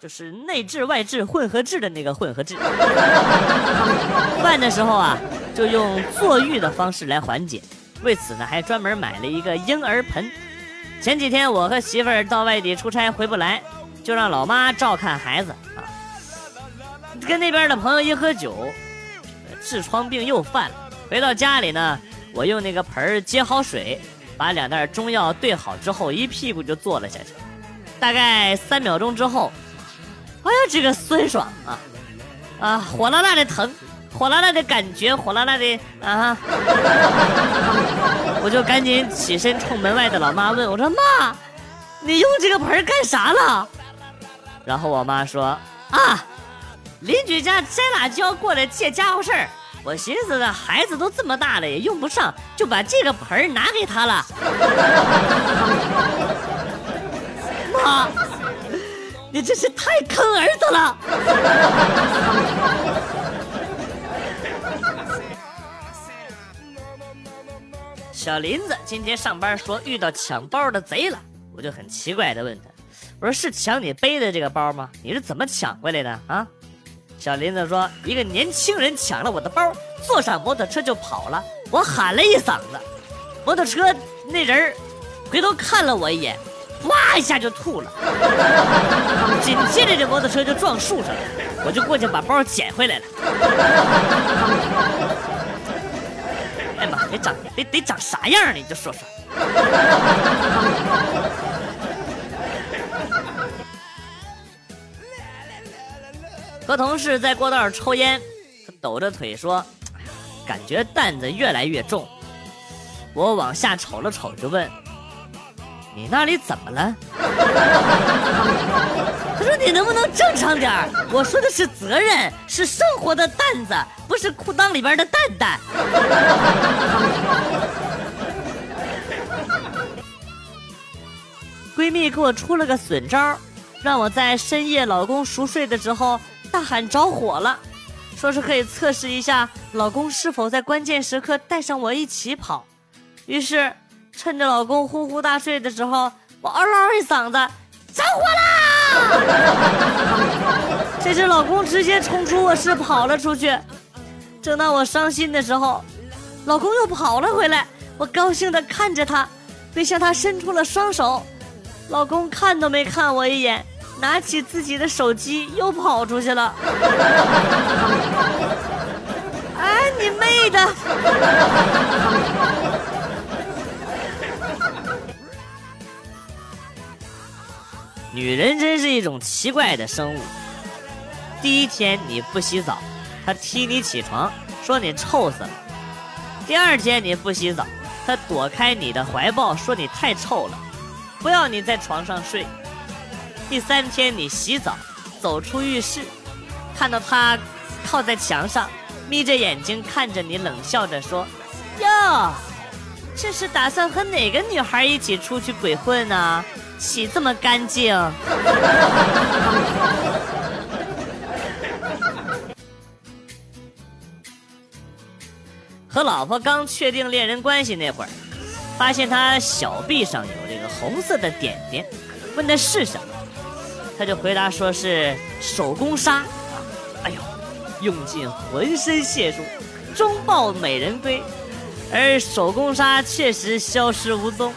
就是内痔外痔混合质的那个混合质。饭的时候啊，就用坐浴的方式来缓解。为此呢，还专门买了一个婴儿盆。前几天我和媳妇儿到外地出差回不来，就让老妈照看孩子啊。跟那边的朋友一喝酒，痔疮病又犯了。回到家里呢，我用那个盆接好水。把两袋中药兑好之后，一屁股就坐了下去。大概三秒钟之后，哎呀，这个酸爽啊啊，火辣辣的疼，火辣辣的感觉，火辣辣的啊！我就赶紧起身冲门外的老妈问我说：“妈，你用这个盆干啥了？”然后我妈说：“啊，邻居家摘辣椒过来借家伙事儿。”我寻思着孩子都这么大了也用不上，就把这个盆拿给他了。你真是太坑儿子了！小林子今天上班说遇到抢包的贼了，我就很奇怪的问他：“我说是抢你背的这个包吗？你是怎么抢回来的啊？”小林子说：“一个年轻人抢了我的包，坐上摩托车就跑了。我喊了一嗓子，摩托车那人回头看了我一眼，哇一下就吐了。紧接着这摩托车就撞树上了，我就过去把包捡回来了。哎妈，得长得得长啥样呢你就说说。”和同事在过道上抽烟，他抖着腿说：“感觉担子越来越重。”我往下瞅了瞅，就问：“你那里怎么了？”他说：“你能不能正常点我说的是责任，是生活的担子，不是裤裆里边的蛋蛋。”闺蜜给我出了个损招，让我在深夜老公熟睡的时候。大喊着火了，说是可以测试一下老公是否在关键时刻带上我一起跑。于是，趁着老公呼呼大睡的时候，我嗷嗷一嗓子：“着火啦！” 这时，老公直接冲出卧室跑了出去。正当我伤心的时候，老公又跑了回来。我高兴地看着他，并向他伸出了双手。老公看都没看我一眼。拿起自己的手机，又跑出去了。哎，你妹的！女人真是一种奇怪的生物。第一天你不洗澡，她踢你起床，说你臭死了；第二天你不洗澡，她躲开你的怀抱，说你太臭了，不要你在床上睡。第三天，你洗澡，走出浴室，看到她靠在墙上，眯着眼睛看着你，冷笑着说：“哟，这是打算和哪个女孩一起出去鬼混呢？洗这么干净。”和老婆刚确定恋人关系那会儿，发现他小臂上有这个红色的点点，问他是什么。他就回答说是手工纱，哎呦，用尽浑身解数，终抱美人归，而手工纱确实消失无踪，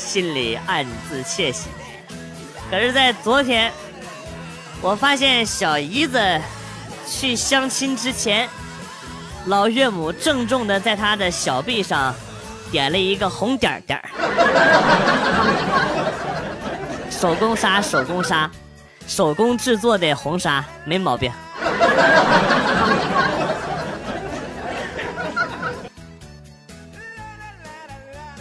心里暗自窃喜。可是，在昨天，我发现小姨子去相亲之前，老岳母郑重的在她的小臂上点了一个红点点 手工纱，手工纱。手工制作的红纱没毛病。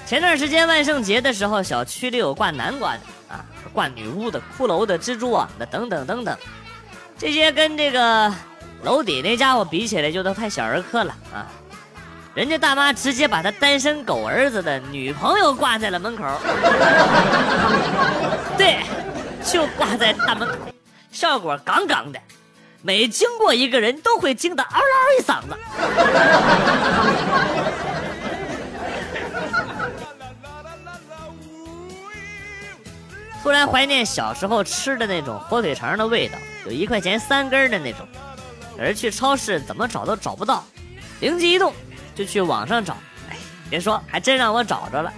前段时间万圣节的时候，小区里有挂南瓜的啊，挂女巫的、骷髅的、蜘蛛网的等等等等，这些跟这个楼底那家伙比起来就都太小儿科了啊！人家大妈直接把他单身狗儿子的女朋友挂在了门口，对，就挂在大门口，效果杠杠的，每经过一个人都会惊得嗷嗷一嗓子。突然怀念小时候吃的那种火腿肠的味道，有一块钱三根的那种，而去超市怎么找都找不到，灵机一动就去网上找，哎，别说还真让我找着了，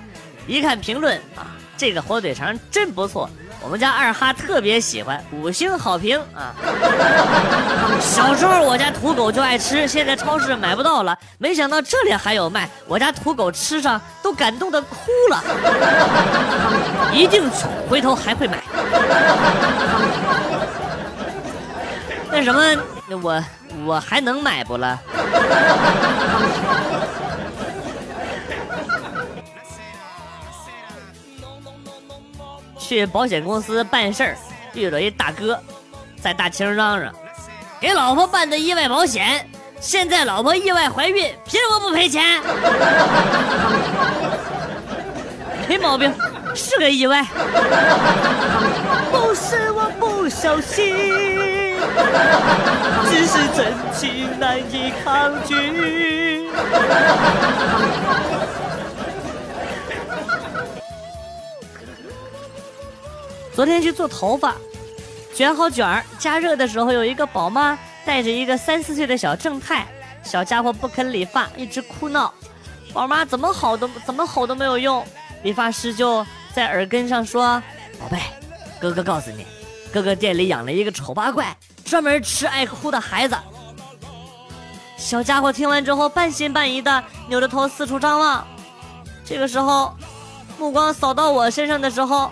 一看评论啊，这个火腿肠真不错。我们家二哈特别喜欢，五星好评啊！小时候我家土狗就爱吃，现在超市买不到了，没想到这里还有卖，我家土狗吃上都感动的哭了，一定回头还会买。那什么，我我还能买不了？去保险公司办事儿，遇到一大哥，在大厅嚷嚷：“给老婆办的意外保险，现在老婆意外怀孕，凭什么不赔钱？” 没毛病，是个意外，不是我不小心，只是真情难以抗拒。昨天去做头发，卷好卷儿，加热的时候有一个宝妈带着一个三四岁的小正太，小家伙不肯理发，一直哭闹。宝妈怎么好都怎么吼都没有用，理发师就在耳根上说：“宝贝，哥哥告诉你，哥哥店里养了一个丑八怪，专门吃爱哭的孩子。”小家伙听完之后半信半疑的扭着头四处张望，这个时候，目光扫到我身上的时候。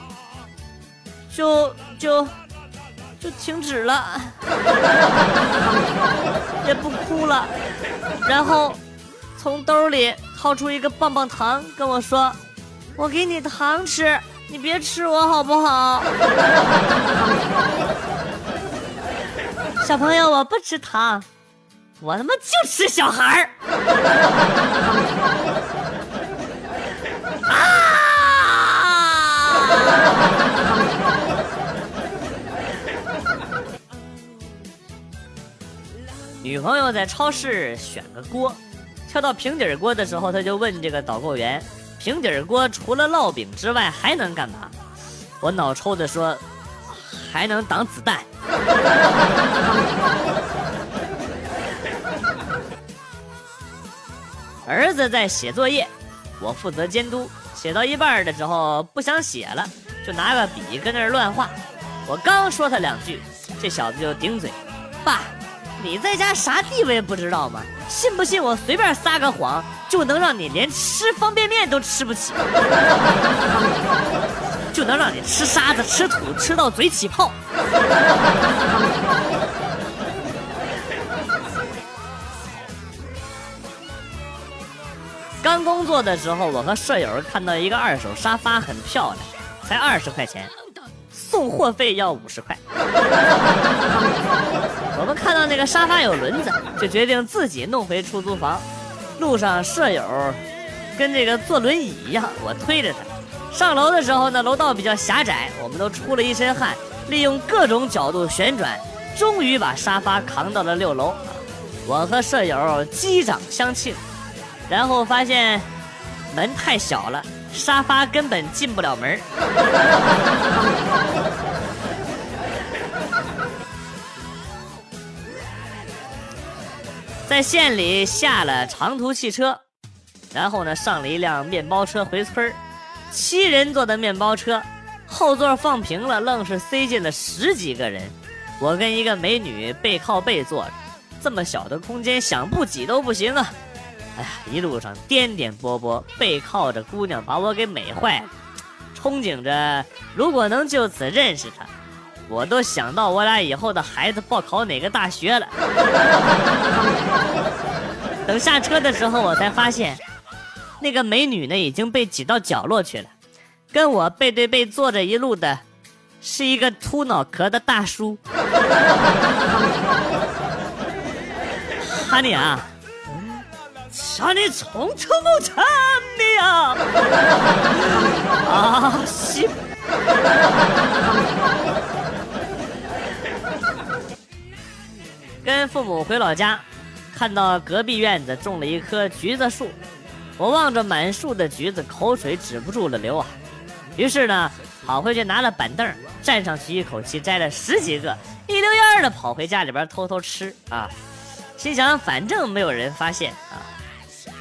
就就就停止了，也不哭了，然后从兜里掏出一个棒棒糖，跟我说：“我给你糖吃，你别吃我好不好？” 小朋友，我不吃糖，我他妈就吃小孩儿。女朋友在超市选个锅，挑到平底锅的时候，他就问这个导购员：“平底锅除了烙饼之外还能干嘛？”我脑抽的说：“还能挡子弹。”儿子在写作业，我负责监督。写到一半的时候不想写了，就拿个笔跟那儿乱画。我刚说他两句，这小子就顶嘴：“爸。”你在家啥地位不知道吗？信不信我随便撒个谎，就能让你连吃方便面都吃不起，就能让你吃沙子、吃土、吃到嘴起泡。刚工作的时候，我和舍友看到一个二手沙发很漂亮，才二十块钱。送货费要五十块。我们看到那个沙发有轮子，就决定自己弄回出租房。路上舍友跟这个坐轮椅一样，我推着他。上楼的时候呢，楼道比较狭窄，我们都出了一身汗，利用各种角度旋转，终于把沙发扛到了六楼。我和舍友击掌相庆，然后发现门太小了。沙发根本进不了门在县里下了长途汽车，然后呢上了一辆面包车回村儿，七人座的面包车，后座放平了，愣是塞进了十几个人。我跟一个美女背靠背坐着，这么小的空间，想不挤都不行啊。哎呀，一路上颠颠簸簸，背靠着姑娘，把我给美坏了。憧憬着，如果能就此认识她，我都想到我俩以后的孩子报考哪个大学了。等下车的时候，我才发现，那个美女呢已经被挤到角落去了。跟我背对背坐着一路的，是一个秃脑壳的大叔。哈尼啊，查你从头没查你啊！啊，西。跟父母回老家，看到隔壁院子种了一棵橘子树，我望着满树的橘子，口水止不住的流啊。于是呢，跑回去拿了板凳，站上去一口气摘了十几个，一溜烟的跑回家里边偷偷吃啊。心想反正没有人发现啊。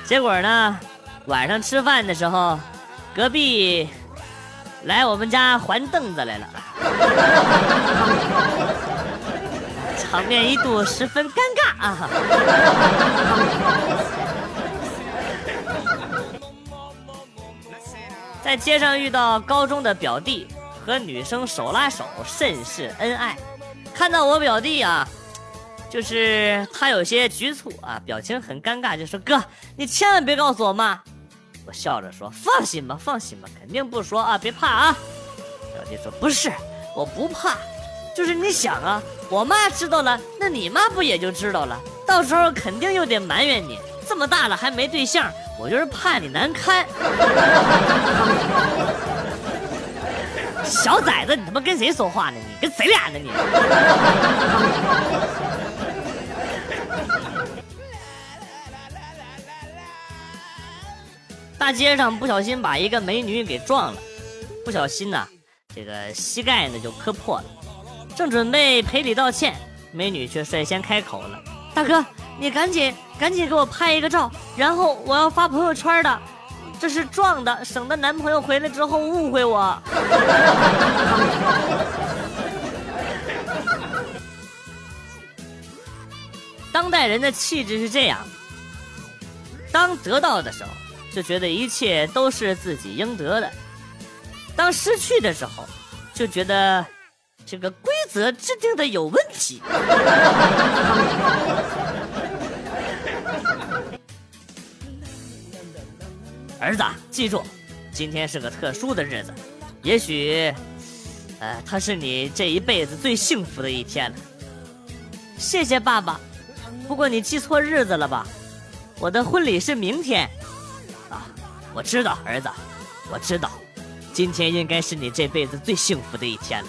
结果呢，晚上吃饭的时候，隔壁来我们家还凳子来了。场面一度十分尴尬啊！在街上遇到高中的表弟，和女生手拉手，甚是恩爱。看到我表弟啊，就是他有些局促啊，表情很尴尬，就说：“哥，你千万别告诉我妈。”我笑着说：“放心吧，放心吧，肯定不说啊，别怕啊。”表弟说：“不是，我不怕。”就是你想啊，我妈知道了，那你妈不也就知道了？到时候肯定又得埋怨你，这么大了还没对象，我就是怕你难堪。小崽子，你他妈跟谁说话呢？你跟谁俩呢？你？大街上不小心把一个美女给撞了，不小心呐，这个膝盖呢就磕破了。正准备赔礼道歉，美女却率先开口了：“大哥，你赶紧赶紧给我拍一个照，然后我要发朋友圈的，这是撞的，省得男朋友回来之后误会我。”当代人的气质是这样：当得到的时候，就觉得一切都是自己应得的；当失去的时候，就觉得。这个规则制定的有问题。儿子，记住，今天是个特殊的日子，也许，呃，它是你这一辈子最幸福的一天了。谢谢爸爸，不过你记错日子了吧？我的婚礼是明天。啊，我知道，儿子，我知道。今天应该是你这辈子最幸福的一天了。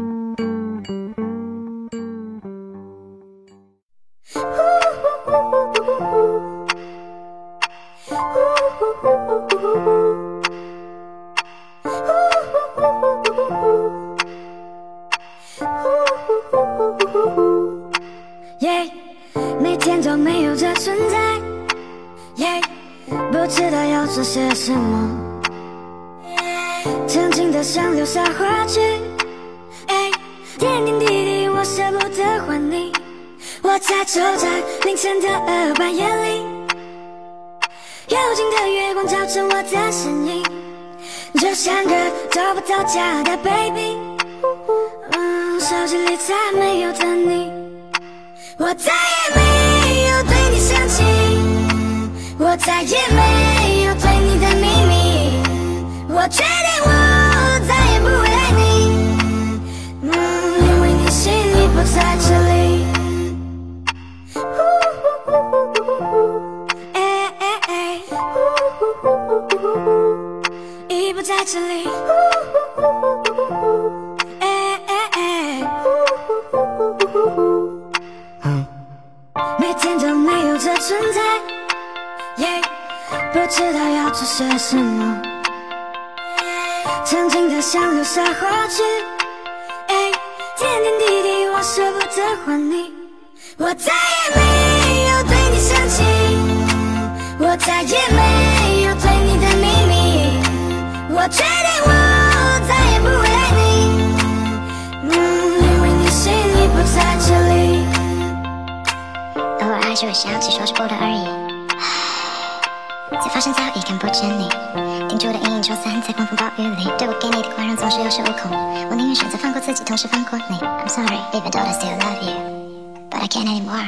些什么，曾经的像流沙滑去，哎，点点滴滴我舍不得还你。我在走在凌晨的半夜里，幽静的月光照着我的身影，就像个找不到家的 baby。嗯，手机里再没有的你，我再也没有对你生气，我再也没有。这里，每天都没有这存在，不知道要做些什么。曾经的想留下花去，点点滴滴我舍不得还你。我再也没有对你生气，我再也没有。我确定我再也不会爱你，嗯，因为你心里不在这里。偶尔还是会想起，说是不得而已。才发现早已看不见你，定住的阴影冲散在狂风暴雨里。对我给你的宽容总是有恃无恐，我宁愿选择放过自己，同时放过你。I'm sorry, even though I still love you, but I can't anymore.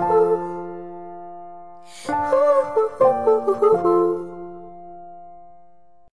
Oh.